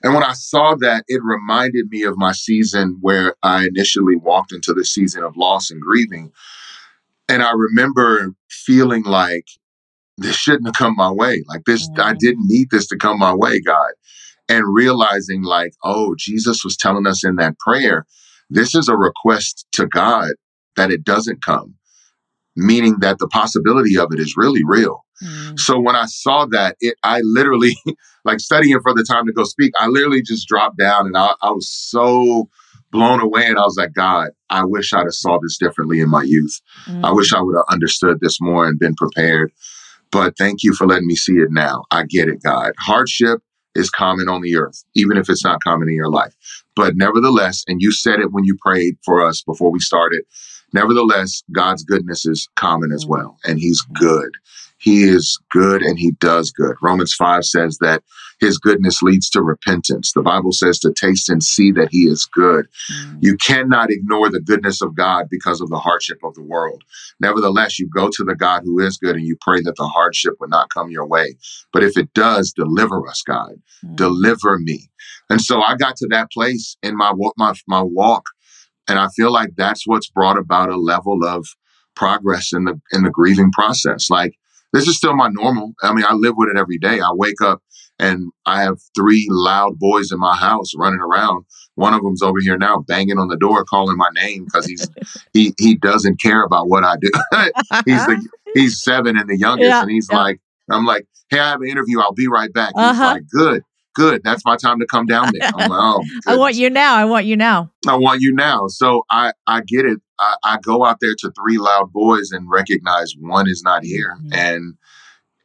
And when I saw that, it reminded me of my season where I initially walked into the season of loss and grieving. And I remember feeling like this shouldn't have come my way. Like this, mm-hmm. I didn't need this to come my way, God. And realizing like, oh, Jesus was telling us in that prayer, this is a request to God that it doesn't come, meaning that the possibility of it is really real. Mm-hmm. So when I saw that, it, I literally, like studying for the time to go speak, I literally just dropped down and I, I was so blown away. And I was like, God, I wish I'd have saw this differently in my youth. Mm-hmm. I wish I would have understood this more and been prepared. But thank you for letting me see it now. I get it, God. Hardship is common on the earth, even if it's not common in your life. But nevertheless, and you said it when you prayed for us before we started, nevertheless, God's goodness is common as well, and He's good. He is good and he does good. Romans 5 says that his goodness leads to repentance. The Bible says to taste and see that he is good. Mm. You cannot ignore the goodness of God because of the hardship of the world. Nevertheless, you go to the God who is good and you pray that the hardship would not come your way. But if it does, deliver us, God. Mm. Deliver me. And so I got to that place in my my my walk and I feel like that's what's brought about a level of progress in the in the grieving process. Like this is still my normal. I mean, I live with it every day. I wake up and I have three loud boys in my house running around. One of them's over here now banging on the door, calling my name because he's he he doesn't care about what I do. he's the he's seven and the youngest, yeah, and he's yeah. like, I'm like, hey, I have an interview. I'll be right back. Uh-huh. He's like, good good. That's my time to come down there. Like, oh, I want you now. I want you now. I want you now. So I, I get it. I, I go out there to three loud boys and recognize one is not here. Mm-hmm. And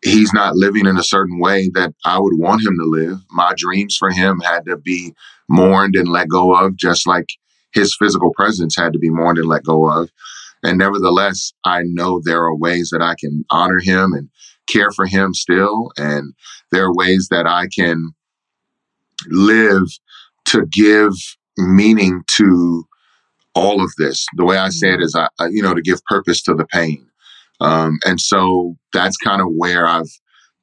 he's not living in a certain way that I would want him to live. My dreams for him had to be mourned and let go of, just like his physical presence had to be mourned and let go of. And nevertheless, I know there are ways that I can honor him and care for him still. And there are ways that I can live to give meaning to all of this. The way I say it is, mm-hmm. I, you know, to give purpose to the pain. Um, and so that's kind of where I've,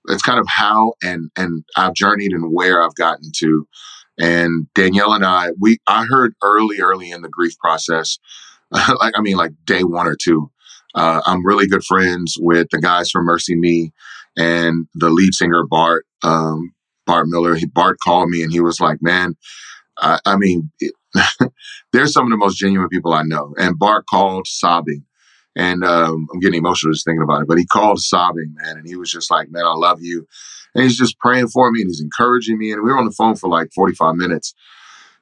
it's kind of how and and I've journeyed and where I've gotten to. And Danielle and I, we I heard early, early in the grief process, like I mean, like day one or two. Uh, I'm really good friends with the guys from MercyMe and the lead singer Bart. Um, Bart Millard. He, Bart called me and he was like, man, I, I mean, it, they're some of the most genuine people I know. And Bart called sobbing. And um, I'm getting emotional just thinking about it, but he called sobbing, man. And he was just like, man, I love you. And he's just praying for me and he's encouraging me. And we were on the phone for like 45 minutes.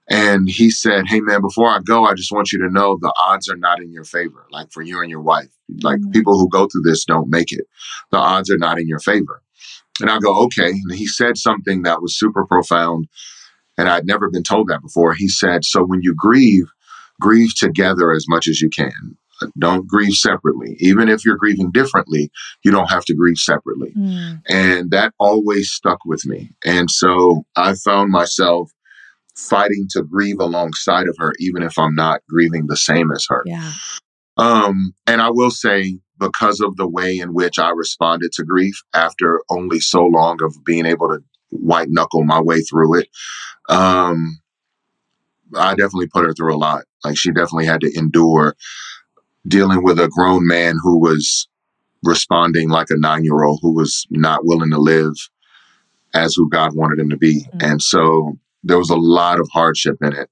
And he said, Hey, man, before I go, I just want you to know the odds are not in your favor, like for you and your wife. Like mm-hmm. people who go through this don't make it. The odds are not in your favor. And I go, okay. And he said something that was super profound. And I'd never been told that before. He said, so when you grieve, grieve together as much as you can. Don't grieve separately. Even if you're grieving differently, you don't have to grieve separately. Mm. And that always stuck with me. And so I found myself fighting to grieve alongside of her, even if I'm not grieving the same as her. Yeah. Um, and I will say because of the way in which I responded to grief after only so long of being able to white knuckle my way through it. Um, I definitely put her through a lot. Like she definitely had to endure dealing with a grown man who was responding like a nine year old who was not willing to live as who God wanted him to be. Mm-hmm. And so there was a lot of hardship in it,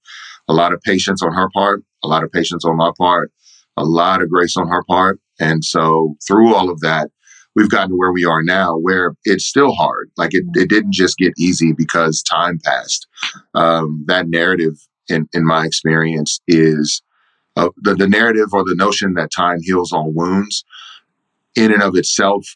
a lot of patience on her part, a lot of patience on my part, a lot of grace on her part. And so through all of that, we've gotten to where we are now, where it's still hard. Like it, it didn't just get easy because time passed. Um, that narrative, in, in my experience, is uh, the, the narrative or the notion that time heals all wounds in and of itself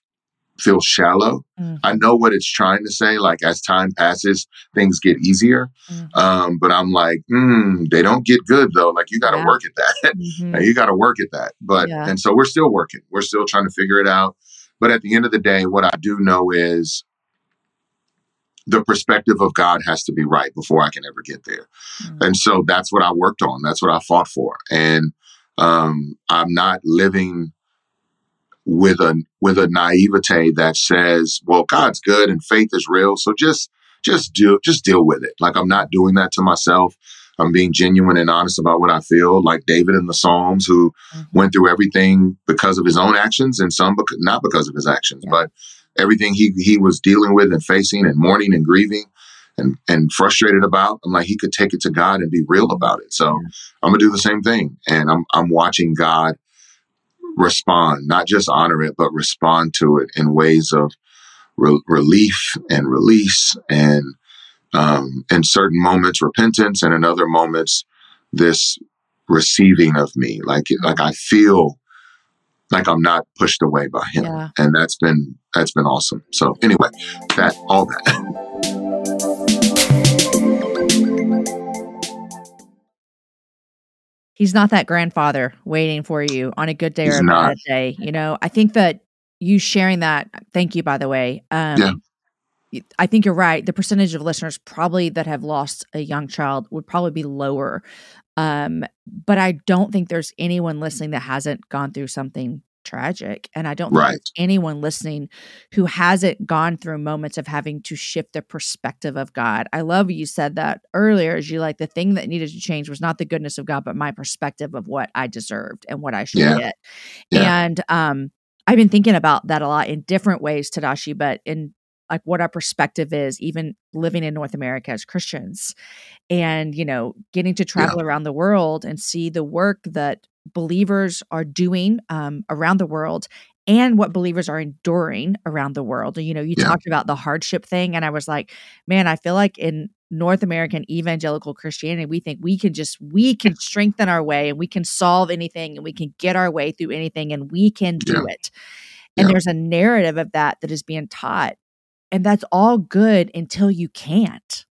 feels shallow. Mm-hmm. I know what it's trying to say. Like as time passes, things get easier. Mm-hmm. Um, but I'm like, mm, they don't get good though. Like you got to Yeah. work at that. Mhm. you got to work at that. But Yeah. and so we're still working. We're still trying to figure it out. But at the end of the day, what I do know is the perspective of God has to be right before I can ever get there. Mm. And so that's what I worked on. That's what I fought for. And um, I'm not living with a with a naivete that says, "Well, God's good and faith is real, so just just do just deal with it." Like I'm not doing that to myself. I'm being genuine and honest about what I feel. Like David in the Psalms, who Mhm. went through everything because of his own actions, and some bec- not because of his actions, Yeah. but everything he he was dealing with and facing and mourning and grieving and and frustrated about. I'm like he could take it to God and be real about it. So. I'm gonna do the same thing, and I'm I'm watching God respond, not just honor it, but respond to it in ways of re- relief and release, and um, in certain moments repentance, and in other moments this receiving of me, like like I feel like I'm not pushed away by Him, Yeah. and that's been that's been awesome. So anyway, that all that. He's not that grandfather waiting for you on a good day He's or a not. bad day. You know, I think that you sharing that, thank you, by the way. Um, Yeah. I think you're right. The percentage of listeners probably that have lost a young child would probably be lower. Um, but I don't think there's anyone listening that hasn't gone through something tragic. And I don't think Right. there's anyone listening who hasn't gone through moments of having to shift the perspective of God. I love you said that earlier. Is you like the thing that needed to change was not the goodness of God, but my perspective of what I deserved and what I should Yeah. get. Yeah. And um, I've been thinking about that a lot in different ways, Tedashii, but in like what our perspective is, even living in North America as Christians, and you know, getting to travel around the world and see the work that believers are doing um, around the world and what believers are enduring around the world. You know, you Yeah. talked about the hardship thing, and I was like, man, I feel like in North American evangelical Christianity, we think we can just we can strengthen our way and we can solve anything and we can get our way through anything and we can do Yeah. it. And Yeah. there's a narrative of that that is being taught. And that's all good until you can't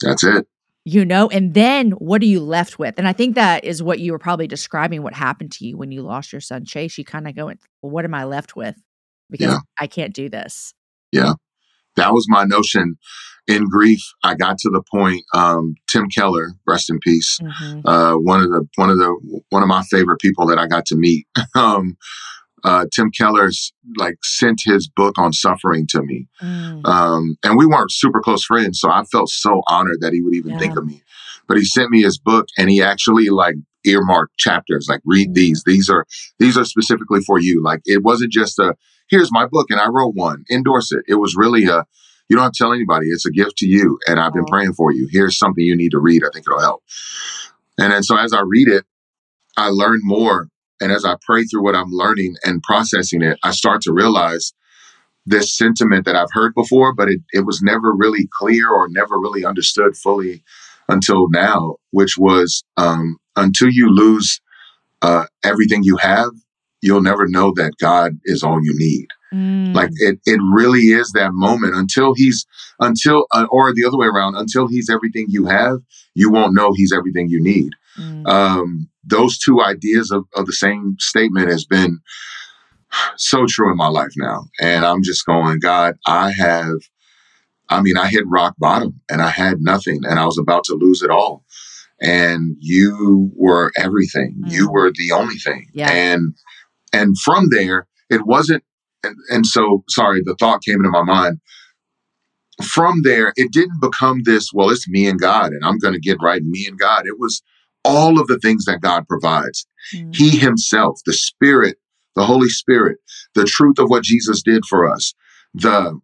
That's it. you know and then what are you left with and i think that is what you were probably describing what happened to you when you lost your son chase you kind of go well what am i left with because Yeah. i can't do this Yeah. that was my notion in grief i got to the point um, tim keller rest in peace Mhm. uh, one of the one of the one of my favorite people that i got to meet um, uh, tim keller's like sent his book on suffering to me. Mm. um, and we weren't super close friends so i felt so honored that he would even think of me. But he sent me his book and he actually like earmarked chapters like read Mm. these. These are these are specifically for you. Like it wasn't just a here's my book and i wrote one. Endorse it. It was really a you don't have to tell anybody. It's a gift to you and i've been praying for you. Here's something you need to read. I think it'll help. And then so as i read it i learn more and as i pray through what i'm learning and processing it i start to realize this sentiment that I've heard before, but it, it was never really clear or never really understood fully until now, which was um, until you lose uh, everything you have, you'll never know that God is all you need. Mm. Like it, it really is that moment until he's, until, uh, or the other way around, until he's everything you have, you won't know he's everything you need. Mm. Um, those two ideas of, of the same statement has been so true in my life now. And I'm just going, God, I have, I mean, I hit rock bottom and I had nothing and I was about to lose it all. And you were everything. You Mm. were the only thing. Yeah. And, and from there, it wasn't, and, and so, sorry, the thought came into my mind. From there, it didn't become this, well, it's me and God and I'm going to get right, me and God. It was all of the things that God provides. Mm. He himself, the Spirit, the Holy Spirit, the truth of what Jesus did for us, the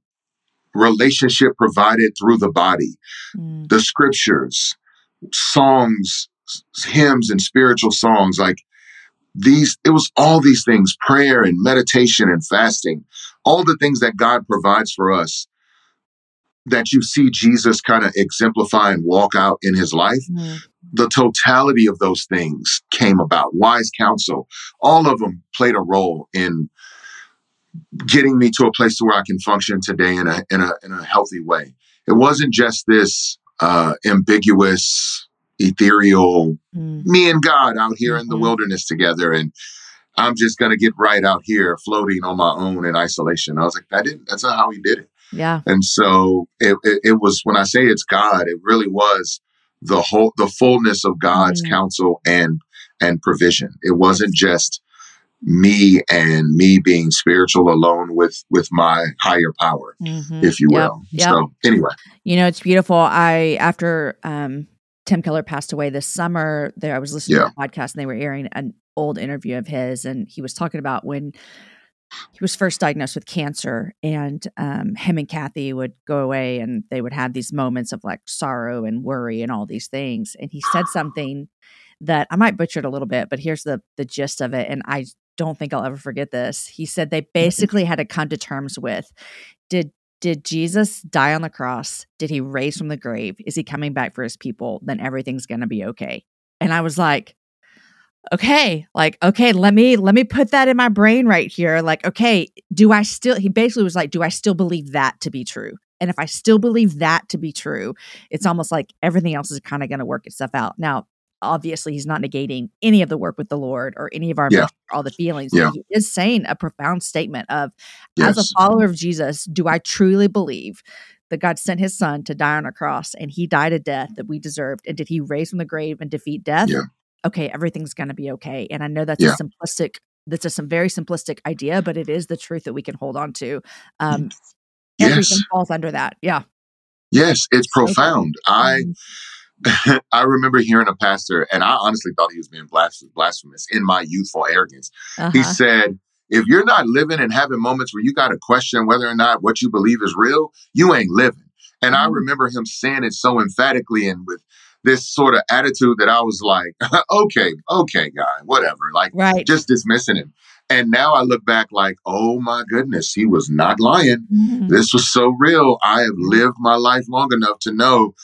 relationship provided through the body, Mm. the scriptures, songs, hymns, and spiritual songs. Like these, it was all these things prayer and meditation and fasting, all the things that God provides for us that you see Jesus kind of exemplify and walk out in his life Mm. the totality of those things came about. Wise counsel, all of them played a role in getting me to a place to where I can function today in a in a in a healthy way. It wasn't just this uh, ambiguous, ethereal mm. me and God out here in the mm-hmm. wilderness together, and I'm just gonna get right out here floating on my own in isolation. I was like, that didn't. That's not how he did it. Yeah. And so it, it, it was when I say it's God, it really was the whole the fullness of God's mm. counsel and and provision. It wasn't just me and me being spiritual alone with with my higher power mm-hmm. if you will yep. Yep. so anyway you know it's beautiful i after um tim keller passed away this summer there i was listening yeah. to a podcast and they were airing an old interview of his and he was talking about when he was first diagnosed with cancer and um, him and kathy would go away and they would have these moments of like sorrow and worry and all these things and he said something that i might butcher it a little bit but here's the the gist of it and i don't think I'll ever forget this. He said they basically had to come to terms with did did Jesus die on the cross? Did he raise from the grave? Is he coming back for his people? Then everything's going to be okay. And I was like, okay, like okay, let me let me put that in my brain right here. Like, okay, do I still he basically was like, do I still believe that to be true? And if I still believe that to be true, it's mm. almost like everything else is kind of going to work itself out. Now, obviously he's not negating any of the work with the Lord or any of our yeah. all the feelings. Yeah. He is saying a profound statement of yes. as a follower of Jesus, do I truly believe that God sent his son to die on a cross and he died a death that we deserved? And did he raise from the grave and defeat death? Yeah. Okay, everything's gonna be okay. And I know that's a simplistic that's a some very simplistic idea, but it is the truth that we can hold on to. Um yes. everything falls under that. Yeah. Yes, it's profound. I mm-hmm. I remember hearing a pastor, and I honestly thought he was being blasphemous in my youthful arrogance. Uh-huh. He said, if you're not living and having moments where you got to question whether or not what you believe is real, you ain't living. And mm-hmm. I remember him saying it so emphatically and with this sort of attitude that I was like, okay, okay, guy, whatever, like right. just dismissing him. And now I look back like, oh my goodness, he was not lying. Mm-hmm. This was so real. I have lived my life long enough to know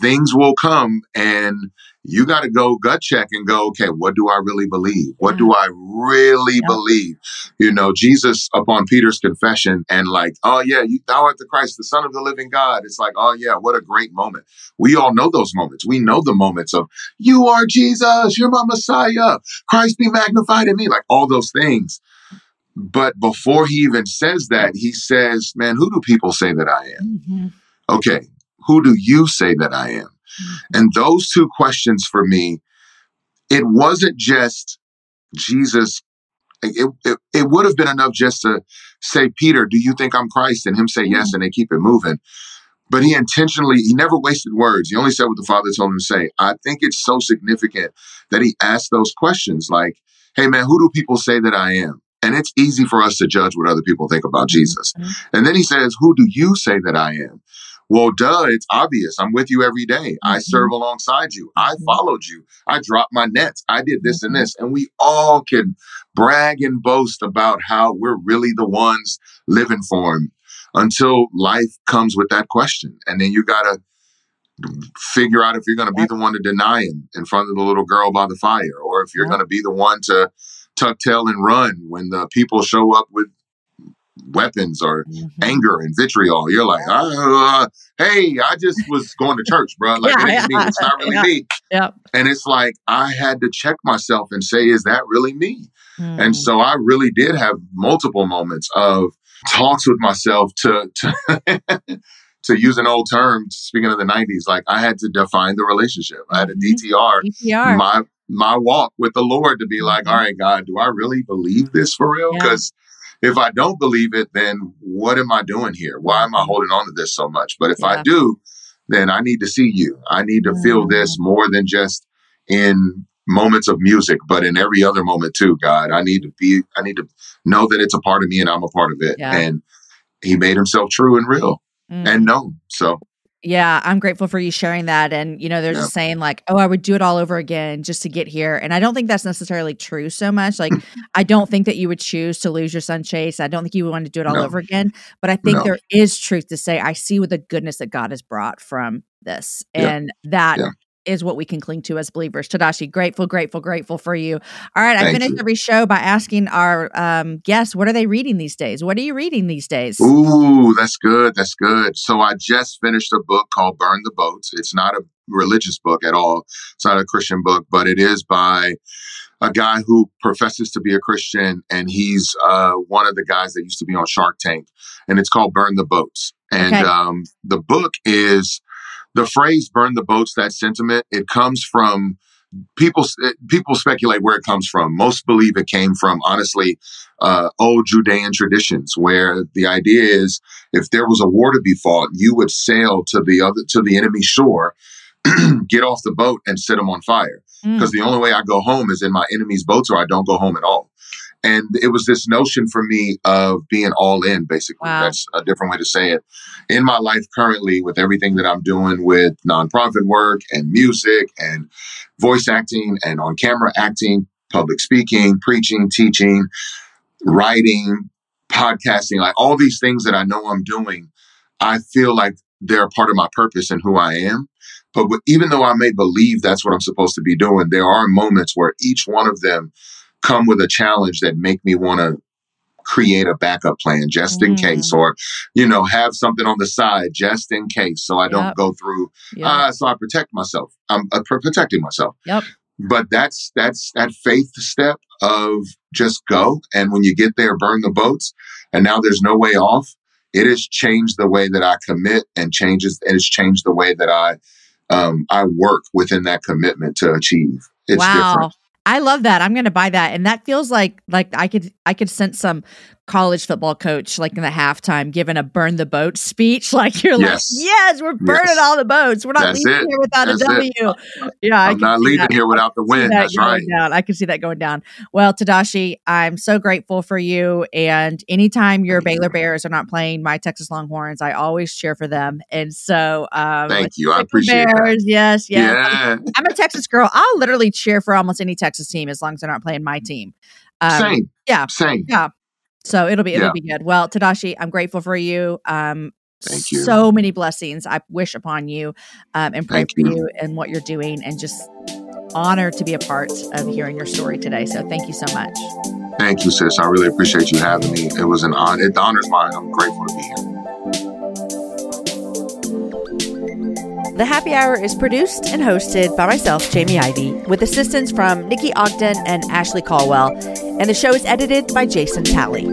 things will come and you got to go gut check and go, okay, what do I really believe? What do I really yeah. believe? You know, Jesus upon Peter's confession and like, oh yeah, you, thou art the Christ, the son of the living God. It's like, oh yeah, what a great moment. We all know those moments. We know the moments of you are Jesus, you're my Messiah, Christ be magnified in me, like all those things. But before he even says that, he says, man, who do people say that I am? Mm-hmm. Okay, who do you say that I am? Mm-hmm. And those two questions for me, it wasn't just Jesus. It, it, it would have been enough just to say, Peter, do you think I'm Christ? And him say yes, mm-hmm. and they keep it moving. But he intentionally, he never wasted words. He only said what the Father told him to say. I think it's so significant that he asked those questions like, hey, man, who do people say that I am? And it's easy for us to judge what other people think about Jesus. Mm-hmm. And then he says, Who do you say that I am? Well, duh, it's obvious. I'm with you every day. I mm-hmm. serve alongside you. I mm-hmm. followed you. I dropped my nets. I did this and mm-hmm. this. And we all can brag and boast about how we're really the ones living for him until life comes with that question. And then you got to figure out if you're going to be the one to deny him in front of the little girl by the fire or if you're going to be the one to tuck tail and run when the people show up with weapons or mm-hmm. anger and vitriol. You're like, uh, hey, I just was going to church, bro. Like, yeah, it yeah. me. It's not really yeah. me. Yep. And it's like, I had to check myself and say, is that really me? Mm. And so I really did have multiple moments of talks with myself to, to, to use an old term, speaking of the 90s, like I had to define the relationship. I had to mm-hmm. DTR, DTR. my my walk with the Lord to be like, mm-hmm. all right, God, do I really believe this for real? Because if I don't believe it, then what am I doing here? Why am I holding on to this so much? But if yeah. I do, then I need to see you. I need to feel this mm. more than just in moments of music, but in every other moment too, God. I need to be, I need to know that it's a part of me and I'm a part of it. Yeah. And he made himself true and real mm. and known. So yeah, I'm grateful for you sharing that. And, you know, they're just saying, like, oh, I would do it all over again just to get here. And I don't think that's necessarily true so much. Like, mm. I don't think that you would choose to lose your son, Chase. I don't think you would want to do it all no. over again. But I think no. there is truth to say, I see with the goodness that God has brought from this. And yeah. that yeah. Is what we can cling to as believers. Tedashii, grateful, grateful, grateful for you. All right, I finish you. every show by asking our um, guests, what are they reading these days? What are you reading these days? Ooh, that's good. That's good. So I just finished a book called Burn the Boats. It's not a religious book at all. It's not a Christian book, but it is by a guy who professes to be a Christian, and he's uh, one of the guys that used to be on Shark Tank, and it's called Burn the Boats. And Okay. um, the book is the phrase "burn the boats." That sentiment it comes from people. People speculate where it comes from. Most believe it came from honestly uh, old Judean traditions, where the idea is if there was a war to be fought, you would sail to the other to the enemy shore, get off the boat, and set them on fire Mm, because the only way I go home is in my enemy's boats or I don't go home at all. And it was this notion for me of being all in, basically. Wow. That's a different way to say it. In my life currently, with everything that I'm doing with nonprofit work and music and voice acting and on camera acting, public speaking, preaching, teaching, writing, podcasting, like all these things that I know I'm doing, I feel like they're a part of my purpose and who I am. But even though I may believe that's what I'm supposed to be doing, there are moments where each one of them come with a challenge that make me want to create a backup plan just in Mm. case or you know have something on the side just in case so i don't go through yeah. uh, so i protect myself i'm uh, pr- protecting myself Yep. but that's that's that faith step of just go and when you get there burn the boats and now there's no way off it has changed the way that i commit and changes it has changed the way that i um, i work within that commitment to achieve it's wow. different I love that. I'm going to buy that. And that feels like like I could I could sense some college football coach like in the halftime giving a burn the boat speech like you're Yes. like yes, we're burning Yes. all the boats. We're not That's leaving it. here without That's a W. Yeah, I i'm can not leaving that. here without the win that that's right Down. I can see that going down. Well, Tedashii, I'm so grateful for you. And anytime your. Baylor Bears are not playing my Texas Longhorns, I always cheer for them. And so, um, thank you i appreciate that yes, yes. yeah I'm a Texas girl. I'll literally cheer for almost any Texas team as long as they're not playing my team. Um, same yeah. same Yeah. So it'll be it'll Yeah. be good. Well, Tedashii, I'm grateful for you. Um, Thank you. So many blessings I wish upon you, um, and pray Thank for you. you and what you're doing, and just honored to be a part of hearing your story today. So thank you so much. Thank you, sis. I really appreciate you having me. It was an honor. It honors mine. I'm grateful to be here. The Happy Hour is produced and hosted by myself, Jamie Ivey, with assistance from Nikki Ogden and Ashley Caldwell, and the show is edited by Jason Talley.